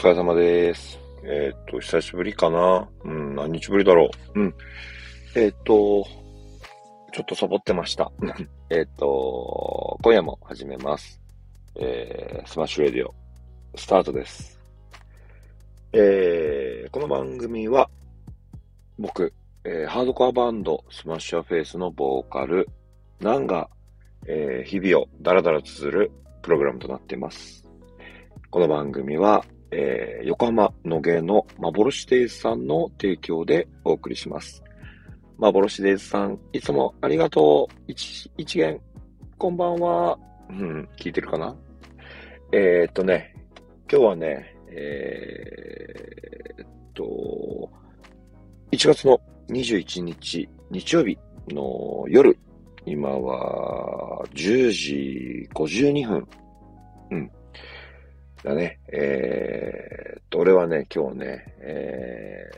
疲れ様です。えーっと、久しぶりかな？うん、何日ぶりだろう？うん。えーっと、ちょっとサボってました。えっと、今夜も始めます。えー、スマッシュ Radio、スタートです。えー、この番組は、僕、えーハードコアバンド、 SMASH YOUR FACE のボーカル、ナンが、えー日々をダラダラ綴るプログラムとなっています。この番組は、えー横浜野毛の幻デイズさんの提供でお送りします。幻デイズさん、いつもありがとう。一、一元、こんばんは。うん、聞いてるかな？えー、っとね、今日はね、えー、っと、1月の21日、日曜日の夜、今は10時52分。うん。だね。えーっと、俺はね、今日ね、え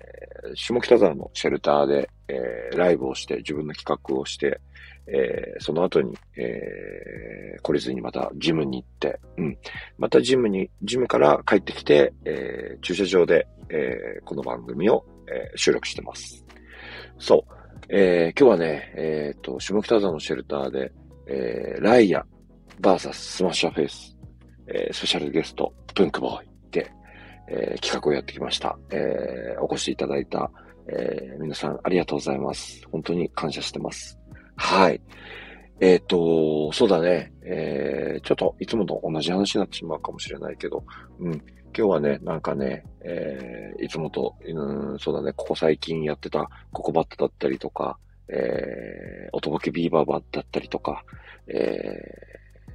ー、下北沢のシェルターで、えー、ライブをして、自分の企画をして、えー、その後に、えー、懲りずにまたジムに行って、うん。またジムに、ジムから帰ってきて、えー、駐車場で、えー、この番組を、えー収録してます。そう。えー、今日はね、えーっと、下北沢のシェルターで、えー、ライア、バーサススマッシャーフェイス、えースペシャルゲスト、プンクボーイで、えー企画をやってきました。えーお越しいただいた、えー皆さんありがとうございます。本当に感謝してます。はい。えっ、と、そうだね。えーちょっといつもと同じ話になってしまうかもしれないけど、うん。今日はね、なんかね、えーいつもと、うん、そうだね、ここ最近やってたココバットだったりとか、えー、おとぼけビーバーバーだったりとか、えー、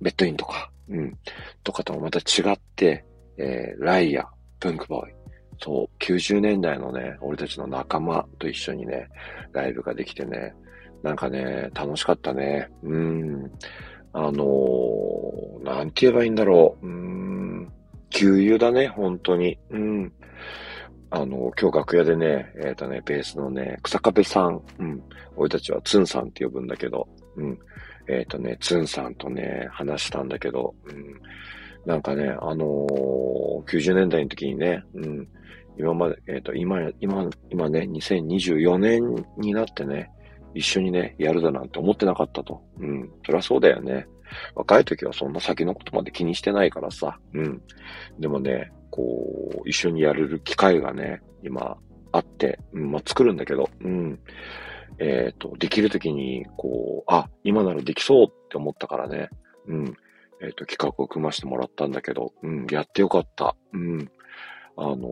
ベッドインとか、うん、とかともまた違って、えー、ライア、プンクボーイ。そう、90年代のね、俺たちの仲間と一緒にね、ライブができてね、なんかね、楽しかったね。うん。あのー、なんて言えばいいんだろう。うん。給油だね、本当に。うん。あの、今日楽屋でね、えっ、とね、ベースのね、草壁さん、うん。俺たちはツンさんって呼ぶんだけど、うん。えっ、とね、ツンさんとね、話したんだけど、うん。なんかね、あのー90年代の時にね、うん。今まで、えっ、と、今、今、今ね、2024年になってね、一緒にね、やるだなんて思ってなかったと。うん。そりゃそうだよね。若い時はそんな先のことまで気にしてないからさ。うん。でもね、こう、一緒にやれる機会がね、今、あって、うん、まあ、作るんだけど、うん。えっ、と、できる時に、こう、あ、今ならできそうって思ったからね、うん。えっ、と、企画を組ましてもらったんだけど、うん、やってよかった。うん。あの、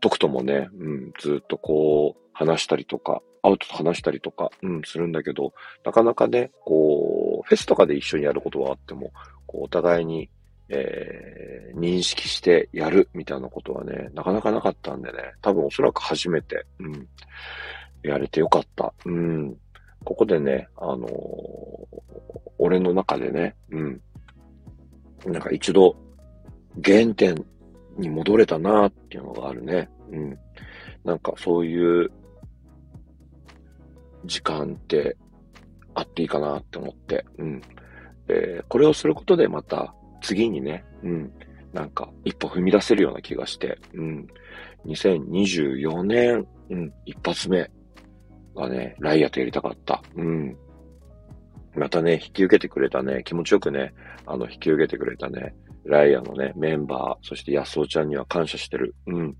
トクトもね、うん、ずっとこう、話したりとか、アウトと話したりとか、うん、するんだけど、なかなかね、こう、フェスとかで一緒にやることはあっても、こう、お互いに、えー、認識してやるみたいなことはね、なかなかなかったんでね、多分おそらく初めて、うん、やれてよかった。うん。ここでね、あのー俺の中でね、うん、なんか一度、原点に戻れたなっていうのがあるね。うん。なんかそういう時間ってあっていいかなって思って。うん。えーこれをすることでまた次にね、うん。なんか一歩踏み出せるような気がして。うん。2024年、うん。一発目がね、ライアとやりたかった。うん。またね、引き受けてくれたね、気持ちよくね、あの、引き受けてくれたね、ライアのね、メンバー、そして安尾ちゃんには感謝してる。うん。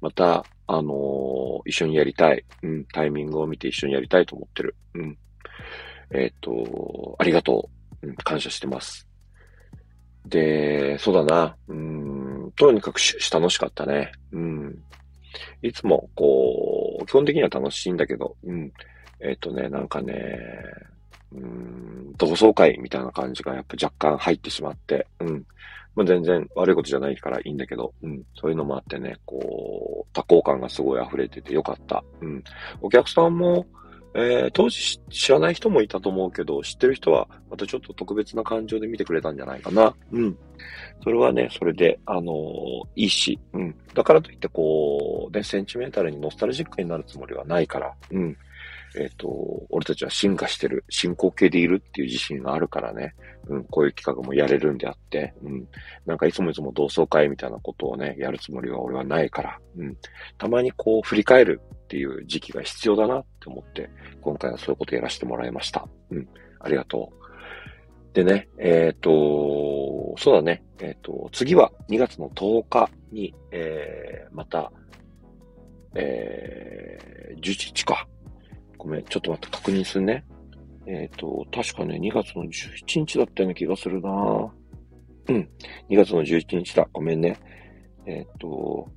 また、あのー一緒にやりたい。うん。タイミングを見て一緒にやりたいと思ってる。うん。えっ、と、ありがとう。うん。感謝してます。で、そうだな。うん。とにかくし楽しかったね。うん。いつも、こう、基本的には楽しいんだけど、うん。えっ、とね、なんかね、うん、同窓会みたいな感じがやっぱ若干入ってしまって、うん。まあ、全然悪いことじゃないからいいんだけど、うん。そういうのもあってね、こう、多幸感がすごい溢れててよかった。うん。お客さんも、えー当時知らない人もいたと思うけど、知ってる人はまたちょっと特別な感情で見てくれたんじゃないかな。うん。それはね、それで、あのーいいし、うん。だからといって、こう、ね、センチメンタルにノスタルジックになるつもりはないから、うん。えっ、と、俺たちは進化してる、進行形でいるっていう自信があるからね、うん、こういう企画もやれるんであって、うん、なんかいつもいつも同窓会みたいなことをね、やるつもりは俺はないから、うん、たまにこう振り返るっていう時期が必要だなって思って、今回はそういうことやらせてもらいました。うん、ありがとう。でね、えっ、ー、と、そうだね、えっ、ー、と、次は2月の10日に、えー、また、えー、11日か。ごめん、ちょっと待って、確認するね。えっ、ー、と、確かね、2月の17日だったような気がするなうん。2月の11日だ。ごめんね。えっ、ー、と、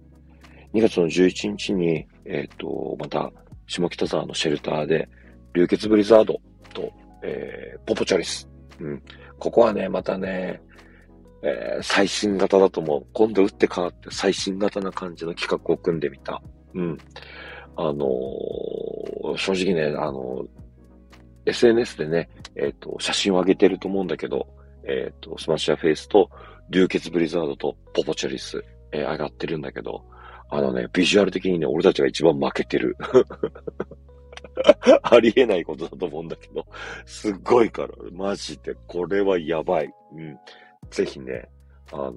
2月の11日に、えっ、ー、と、また、下北沢のシェルターで、流血ブリザードと、えー、ポポチャリス。うん。ここはね、またね、えー、最新型だと思う。今度打って変わって最新型な感じの企画を組んでみた。うん。あのー、正直ね、あの、SNS でね、えっ、と、写真を上げてると思うんだけど、えっ、と、 SMASH YOUR FACE と、流血ブリザードとポポチョリス、え上がってるんだけど、あのね、ビジュアル的にね、俺たちが一番負けてる。ありえないことだと思うんだけど、すっごいから、マジで、これはやばい。うん。ぜひね、あのー、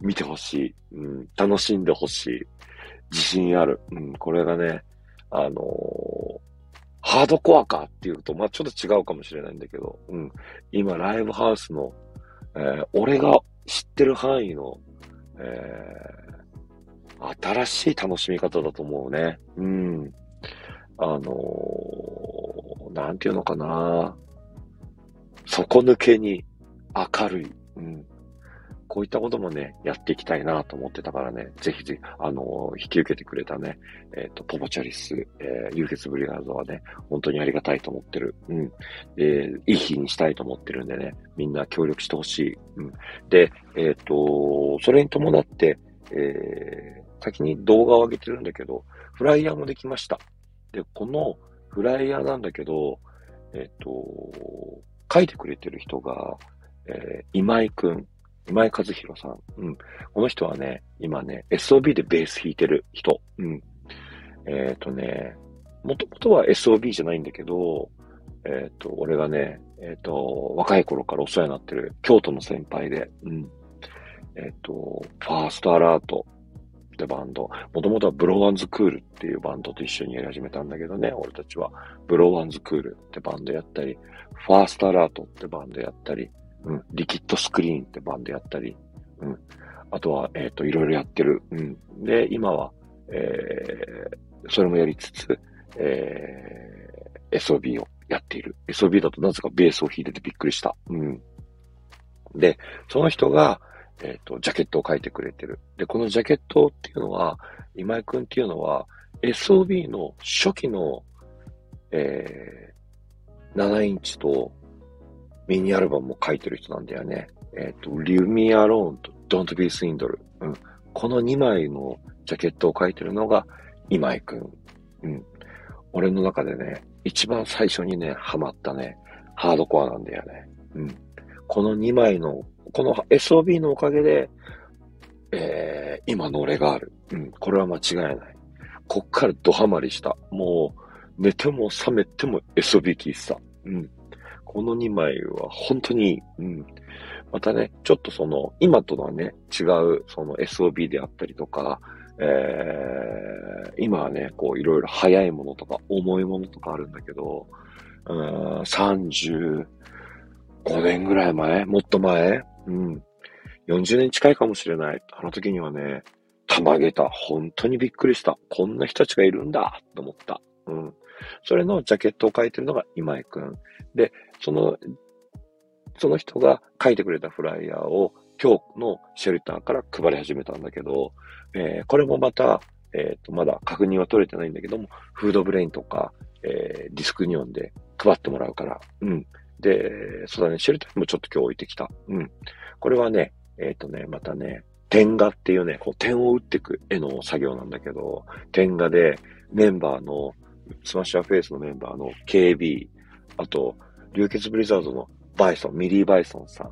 見てほしい。うん。楽しんでほしい。自信ある。うん。これがね、あのー、ハードコアかっていうと、まあ、ちょっと違うかもしれないんだけど、うん。今、ライブハウスの、えー、俺が知ってる範囲の、えー、新しい楽しみ方だと思うね。うん。あのー、なんていうのかな。底抜けに明るい。うん。こういったこともね、やっていきたいなと思ってたからね、ぜひぜひ、あのー、引き受けてくれたね、えっ、ー、と、ポポチャリス、えー、ユーケツブリガーズはね、本当にありがたいと思ってる。うん。で、いい日にしたいと思ってるんでね、みんな協力してほしい。うん。で、えっ、と、それに伴って、えー、先に動画を上げてるんだけど、フライヤーもできました。で、このフライヤーなんだけど、えっ、と、書いてくれてる人が、えー、今井くん、今井和弘さん。うん。この人はね、今ね、SOB でベース弾いてる人。うん。えっ、ー、とね、もともとは SOB じゃないんだけど、えっ、ー、と、俺がね、えっ、ー、と、若い頃からお世話になってる京都の先輩で、うん。えっ、と、 FIRST ALERT ってバンド。もともとは BLOW ONE'S COOL っていうバンドと一緒にやり始めたんだけどね、俺たちは。 BLOW ONE'S COOL ってバンドやったり、 FIRST ALERT ってバンドやったり、うん、リキッドスクリーンってバンドやったり、うん、あとは、えっ、ー、と、いろいろやってる。うん。で、今は、えー、それもやりつつ、えー、SOB をやっている。SOB だとなぜかベースを弾いててびっくりした。うん。で、その人が、えっ、ー、と、ジャケットを書いてくれてる。で、このジャケットっていうのは、今井くんっていうのは、SOB の初期の、えー、7インチとミニアルバムも書いてる人なんだよね。えっ、ー、と、Leave Me Alone と Don't Be Swindle。うん。この2枚のジャケットを書いてるのが今井くん。うん。俺の中でね、一番最初にね、ハマったね、ハードコアなんだよね。うん。この2枚のこの SOB のおかげで、えー、今の俺がある。うん、これは間違いない。こっからドハマりした。もう、寝ても覚めても SOB 聞いてた。うん。この2枚は本当にいい。うん。またね、ちょっとその、今とはね、違う、その SOB であったりとか、えー、今はね、こう、いろいろ速いものとか、重いものとかあるんだけど、うん、35年ぐらい前もっと前うん。40年近いかもしれない。あの時にはね、たまげた。本当にびっくりした。こんな人たちがいるんだと思った。うん。それのジャケットを書いてるのが今井くん。で、その、その人が書いてくれたフライヤーを今日のシェルターから配り始めたんだけど、えー、これもまた、えっ、ー、と、まだ確認は取れてないんだけども、フードブレインとか、えー、ディスクユニオンで配ってもらうから、うん。で、そうだね、シェルターもちょっと今日置いてきた。うん。これはね、えっ、ー、とね、またね、点画っていうね、こう点を打っていく絵の作業なんだけど、点画でメンバーの、 SMASH YOUR FACE のメンバーの KB、あと、流血ブリザードのバイソン、ミリー・バイソンさん、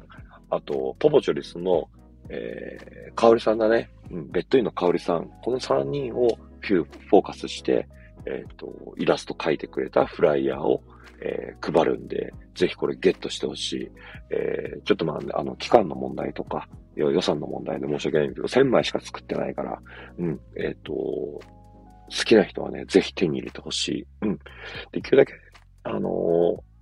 あと、ポポチョリスの、えー、カオリさんだね。うん、ベッドインのカオリさん。この3人をフュー、フォーカスして、えっ、と、イラスト描いてくれたフライヤーを、えー配るんで、ぜひこれゲットしてほしい。えーちょっとまあ、あの、期間の問題とか、予算の問題で申し訳ないんだけど、1000枚しか作ってないから、うん、えっ、と、好きな人はね、ぜひ手に入れてほしい。うん。できるだけ、あのー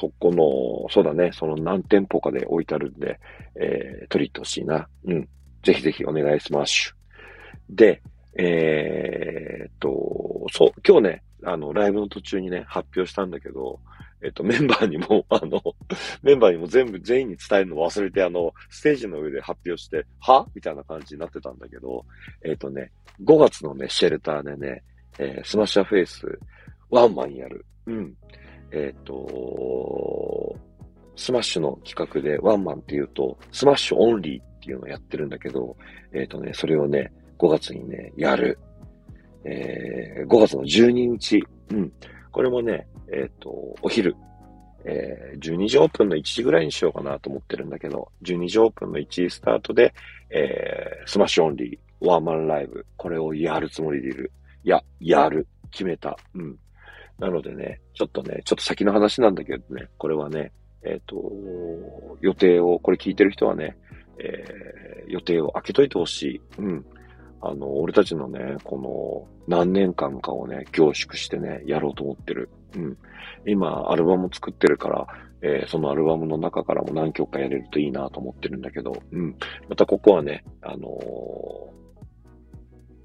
そこの、そうだね、その何店舗かで置いてあるんで、えー、取り入ってほしいな。うん。ぜひぜひお願いします。で、えーっと、そう、今日ね、あの、ライブの途中にね、発表したんだけど、えっと、メンバーにも、あの、メンバーにも全部、全員に伝えるの忘れて、あの、ステージの上で発表して、は？みたいな感じになってたんだけど、えっとね、5月のね、シェルターでね、えー SMASH YOUR FACE、ワンマンやる。うん。えっと、スマッシュの企画でワンマンっていうと、 SMASH ONLY っていうのをやってるんだけど、えっ、とね、それをね、5月にね、やる。えー、5月の12日。うん。これもね、えっ、と、お昼。えー、12時オープンの1時ぐらいにしようかなと思ってるんだけど、12時オープンの1時スタートで、えー、スマッシュオンリー、ワンマンライブ、これをやるつもりでいる。いや、やる。決めた。うん。なのでね、ちょっとね、ちょっと先の話なんだけどね、これはね、えっ、と、予定を、これ聞いてる人はね、えー予定を開けといてほしい。うん。あの、俺たちのね、この何年間かをね、凝縮してね、やろうと思ってる。うん。今、アルバム作ってるから、えーそのアルバムの中からも何曲かやれるといいなと思ってるんだけど、うん。またここはね、あのー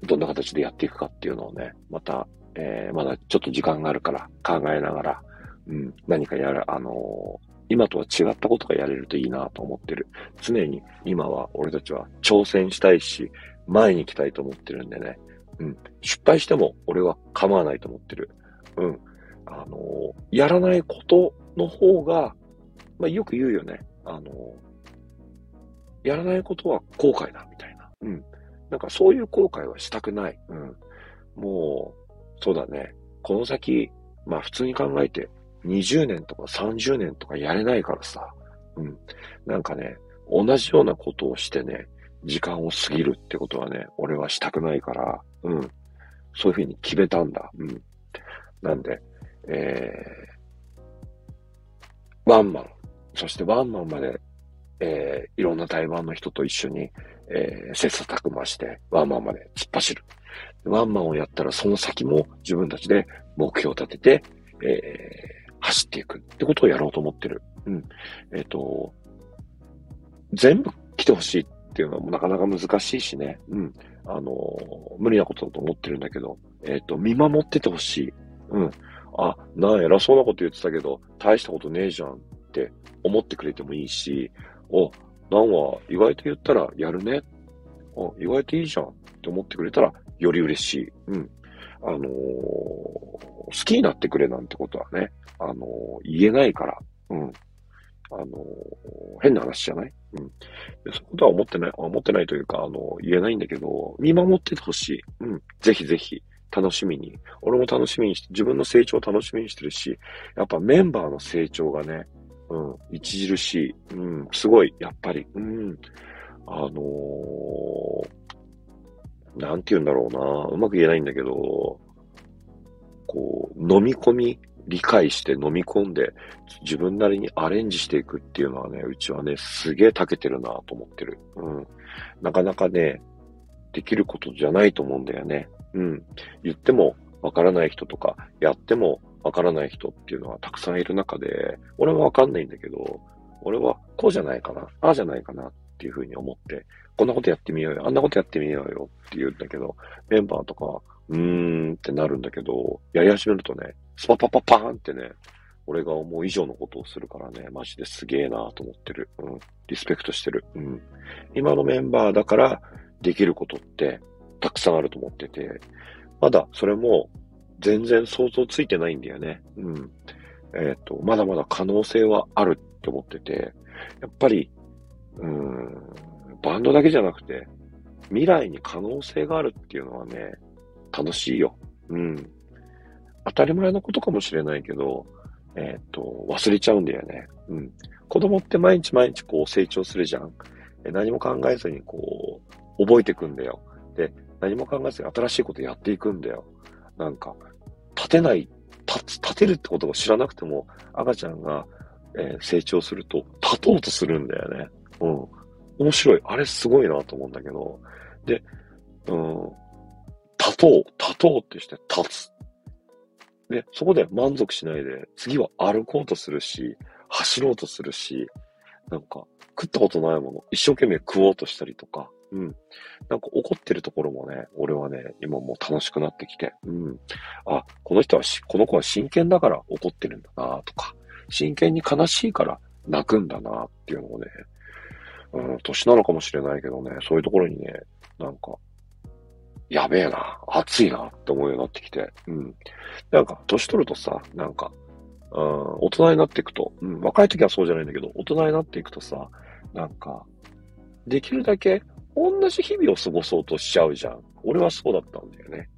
どんな形でやっていくかっていうのをね、また、えーまだちょっと時間があるから考えながら、うん、何かやる、あの今とは違ったことがやれるといいなと思ってる。常に今は俺たちは挑戦したいし、前に行きたいと思ってるんでね。うん。失敗しても俺は構わないと思ってる。うん。あのーやらないことの方が、まあよく言うよね。あのーやらないことは後悔だ、みたいな。うん。なんかそういう後悔はしたくない。うん。もう、そうだね。この先、まあ普通に考えて、20年とか30年とかやれないからさ。うん。なんかね、同じようなことをしてね、時間を過ぎるってことはね、俺はしたくないから、うん。そういうふうに決めたんだ。うん。なんで、えー、ワンマン、そしてワンマンまで、えー、いろんな台湾の人と一緒に、えー、切磋琢磨して、ワンマンまで突っ走る。ワンマンをやったら、その先も自分たちで目標を立てて、えー、走っていくってことをやろうと思ってる。うん。えっ、と、全部来てほしいっていうのはなかなか難しいしね。うん。あの無理なことだと思ってるんだけど、えっ、と、見守っててほしい。うん。あ、な偉そうなこと言ってたけど、大したことねえじゃんって思ってくれてもいいし、お、なんは意外と言ったらやるね。あ、意外といいじゃんって思ってくれたらより嬉しい。うん。あのー好きになってくれなんてことはね、あのー言えないから。うん。あの変な話じゃない？うん。そういうことは思ってない、思ってないというか、あの言えないんだけど、見守っててほしい。うん。ぜひぜひ、楽しみに。俺も楽しみにして、自分の成長を楽しみにしてるし、やっぱメンバーの成長がね、うん、著しい。うん、すごい、やっぱり。うん。あのーなんて言うんだろうな。うまく言えないんだけど、こう、飲み込み、理解して飲み込んで、自分なりにアレンジしていくっていうのはね、うちはね、すげえ長けてるなと思ってる。うん。なかなかね、できることじゃないと思うんだよね。うん。言ってもわからない人とか、やってもわからない人っていうのはたくさんいる中で、俺はわかんないんだけど、俺はこうじゃないかな、ああじゃないかなっていうふうに思って、こんなことやってみようよ、あんなことやってみようよって言うんだけど、メンバーとか、うーんってなるんだけど、やり始めるとね、スパパパパーンってね、俺が思う以上のことをするからね、マジですげえなと思ってる。うん。リスペクトしてる。うん。今のメンバーだからできることってたくさんあると思ってて、まだそれも全然想像ついてないんだよね。うん。えっ、と、まだまだ可能性はあるって思ってて、やっぱり、うん、バンドだけじゃなくて、未来に可能性があるっていうのはね、楽しいよ。うん。当たり前のことかもしれないけど、えっ、と、忘れちゃうんだよね。うん。子供って毎日毎日こう成長するじゃん。何も考えずにこう、覚えていくんだよ。で、何も考えずに新しいことやっていくんだよ。なんか、立てない、立つ、立てるってことを知らなくても、赤ちゃんが、えー、成長すると、立とうとするんだよね。うん。面白い。あれすごいなと思うんだけど。で、うん、とう、立とうってして立つ。で、そこで満足しないで、次は歩こうとするし、走ろうとするし、なんか、食ったことないもの、一生懸命食おうとしたりとか、うん。なんか怒ってるところもね、俺はね、今もう楽しくなってきて、うん。あ、この人はし、この子は真剣だから怒ってるんだなとか、真剣に悲しいから泣くんだなっていうのをね、うん、年なのかもしれないけどね、そういうところにね、なんか、やべえな、暑いなって思うようになってきて、うん。なんか、年取るとさ、なんか、うん、大人になっていくと、うん、若い時はそうじゃないんだけど、大人になっていくとさ、なんか、できるだけ同じ日々を過ごそうとしちゃうじゃん。俺はそうだったんだよね。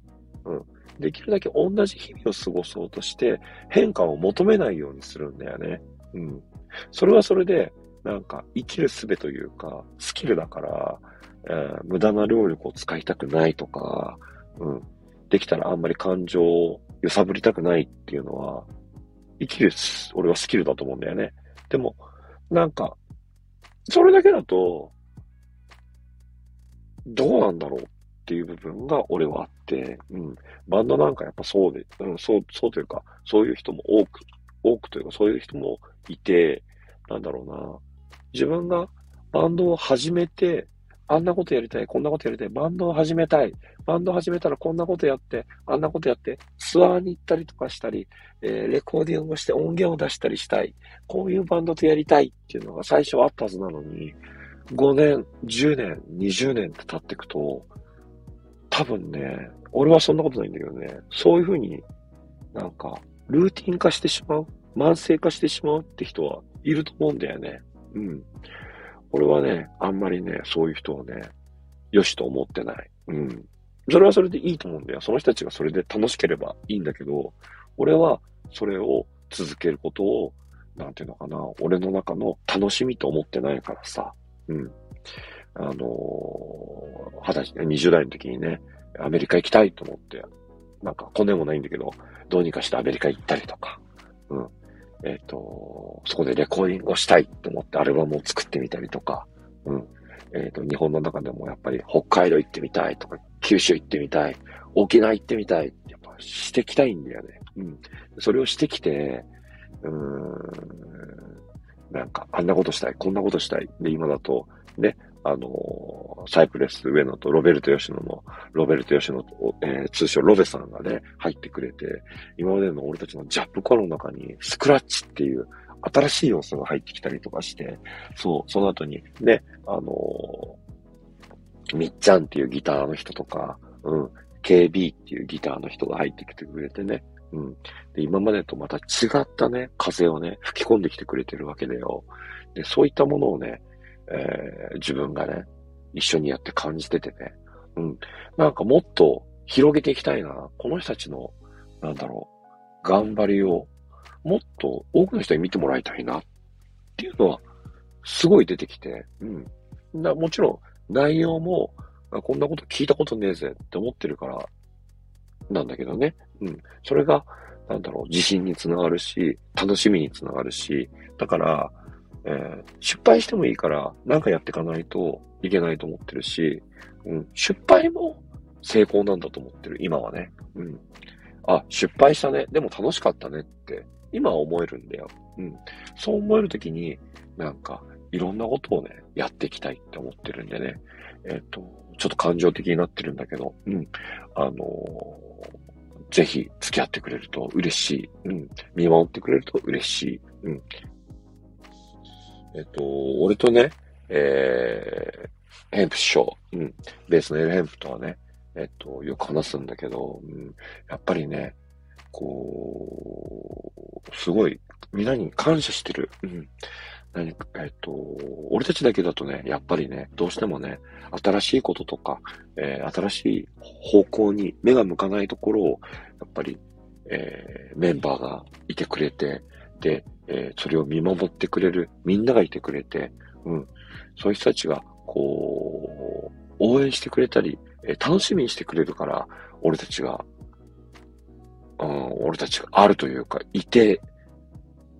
うん。できるだけ同じ日々を過ごそうとして変化を求めないようにするんだよね。うん。それはそれで、なんか生きる術というか、スキルだから、えー、無駄な労力を使いたくないとか、うん。できたらあんまり感情を揺さぶりたくないっていうのは、生きる、俺はスキルだと思うんだよね。でも、なんか、それだけだと、どうなんだろうっていう部分が俺はあって、うん。バンドなんかやっぱそうで、うん、そう、そうというか、そういう人も多く、多くというか、そういう人もいて、なんだろうな。自分がバンドを始めて、あんなことやりたい、こんなことやりたい、バンドを始めたい、バンド始めたらこんなことやって、あんなことやって、ツアーに行ったりとかしたり、えー、レコーディングをして音源を出したりしたい、こういうバンドとやりたいっていうのが最初はあったはずなのに、5年、10年、20年って経っていくと、多分ね、俺はそんなことないんだけどね、そういうふうになんか、ルーティン化してしまう、慢性化してしまうって人はいると思うんだよね。うん。俺はね、あんまりね、そういう人をね、よしと思ってない。うん。それはそれでいいと思うんだよ。その人たちがそれで楽しければいいんだけど、俺はそれを続けることを、なんていうのかな、俺の中の楽しみと思ってないからさ。うん。あのー、二十歳、20代の時にね、アメリカ行きたいと思って、なんか、骨もないんだけど、どうにかしてアメリカ行ったりとか、うん。えっ、ー、と、そこでレコーディングをしたいと思ってアルバムを作ってみたりとか、うん。えっ、ー、と、日本の中でもやっぱり北海道行ってみたいとか、九州行ってみたい、沖縄行ってみたいってやっぱしてきたいんだよね。うん。それをしてきて、うーん、なんか、あんなことしたい、こんなことしたい。で、今だと、ね、あの、サイプレス上野とロベルト吉野の、ロベルト吉野と、えー、通称ロベさんがね、入ってくれて、今までの俺たちのジャップコアの中に、スクラッチっていう新しい要素が入ってきたりとかして、そう、その後に、ね、あのー、みっちゃんっていうギターの人とか、うん、KB っていうギターの人が入ってきてくれてね、うん。で、今までとまた違ったね、風をね、吹き込んできてくれてるわけだよ。で、そういったものをね、えー、自分がね、一緒にやって感じててね。うん。なんかもっと広げていきたいな。この人たちの、なんだろう、頑張りを、もっと多くの人に見てもらいたいな。っていうのは、すごい出てきて、うん。なもちろん、内容も、こんなこと聞いたことねえぜって思ってるから、なんだけどね。うん。それが、なんだろう、自信につながるし、楽しみにつながるし、だから、えー、失敗してもいいから、なんかやっていかないといけないと思ってるし、うん、失敗も成功なんだと思ってる、今はね。うん。あ、失敗したね。でも楽しかったねって、今は思えるんだよ。うん。そう思えるときに、なんか、いろんなことをね、やっていきたいって思ってるんでね。えっ、ー、と、ちょっと感情的になってるんだけど、うん。あのー、ぜひ付き合ってくれると嬉しい。うん。見守ってくれると嬉しい。うん。えっと、俺とね、えー、ヘンプ師匠、うん、ベースのエルヘンプとはね、えっと、よく話すんだけど、うん、やっぱりね、こう、すごい、皆に感謝してる。うん。何か、えっと、俺たちだけだとね、やっぱりね、どうしてもね、新しいこととか、えー、新しい方向に目が向かないところを、やっぱり、えー、メンバーがいてくれて、で、えー、それを見守ってくれるみんながいてくれて、うん。そういう人たちが、こう、応援してくれたり、えー、楽しみにしてくれるから、俺たちが、うん、俺たちがあるというか、いて、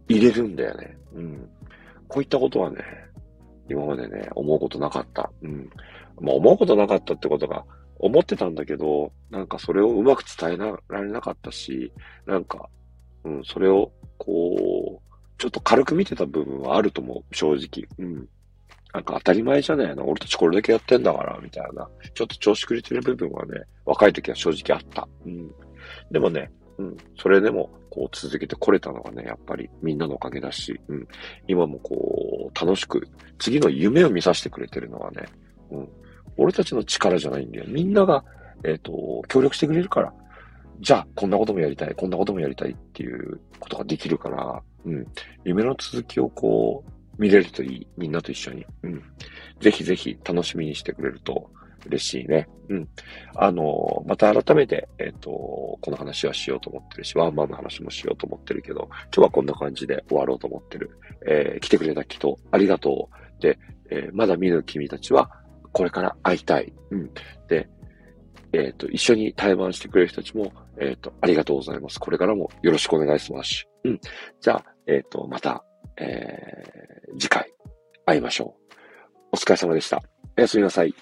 入れるんだよね。うん。こういったことはね、今までね、思うことなかった。うん。まあ、思うことなかったってことが、思ってたんだけど、なんかそれをうまく伝えられなかったし、なんか、うん、それを、こう、ちょっと軽く見てた部分はあると思う、正直。うん。なんか当たり前じゃないの俺たちこれだけやってんだから、みたいな。ちょっと調子くれてる部分はね、若い時は正直あった。うん。でもね、うん。それでも、こう続けてこれたのがね、やっぱりみんなのおかげだし、うん。今もこう、楽しく、次の夢を見させてくれてるのはね、うん。俺たちの力じゃないんだよ。みんなが、えっ、ー、と、協力してくれるから、じゃあ、こんなこともやりたい、こんなこともやりたいっていうことができるから、うん。夢の続きをこう、見れるといい。みんなと一緒に。うん。ぜひぜひ楽しみにしてくれると嬉しいね。うん。あの、また改めて、えっ、ー、と、この話はしようと思ってるし、ワンマンの話もしようと思ってるけど、今日はこんな感じで終わろうと思ってる。えー、来てくれた人、ありがとう。で、えー、まだ見ぬ君たちは、これから会いたい。うん。で、えっ、ー、と、一緒に対バンしてくれる人たちも、えっ、ー、と、ありがとうございます。これからもよろしくお願いします。うん。じゃあ、えっ、ー、と、また、えー、次回会いましょう。お疲れ様でした。おやすみなさい。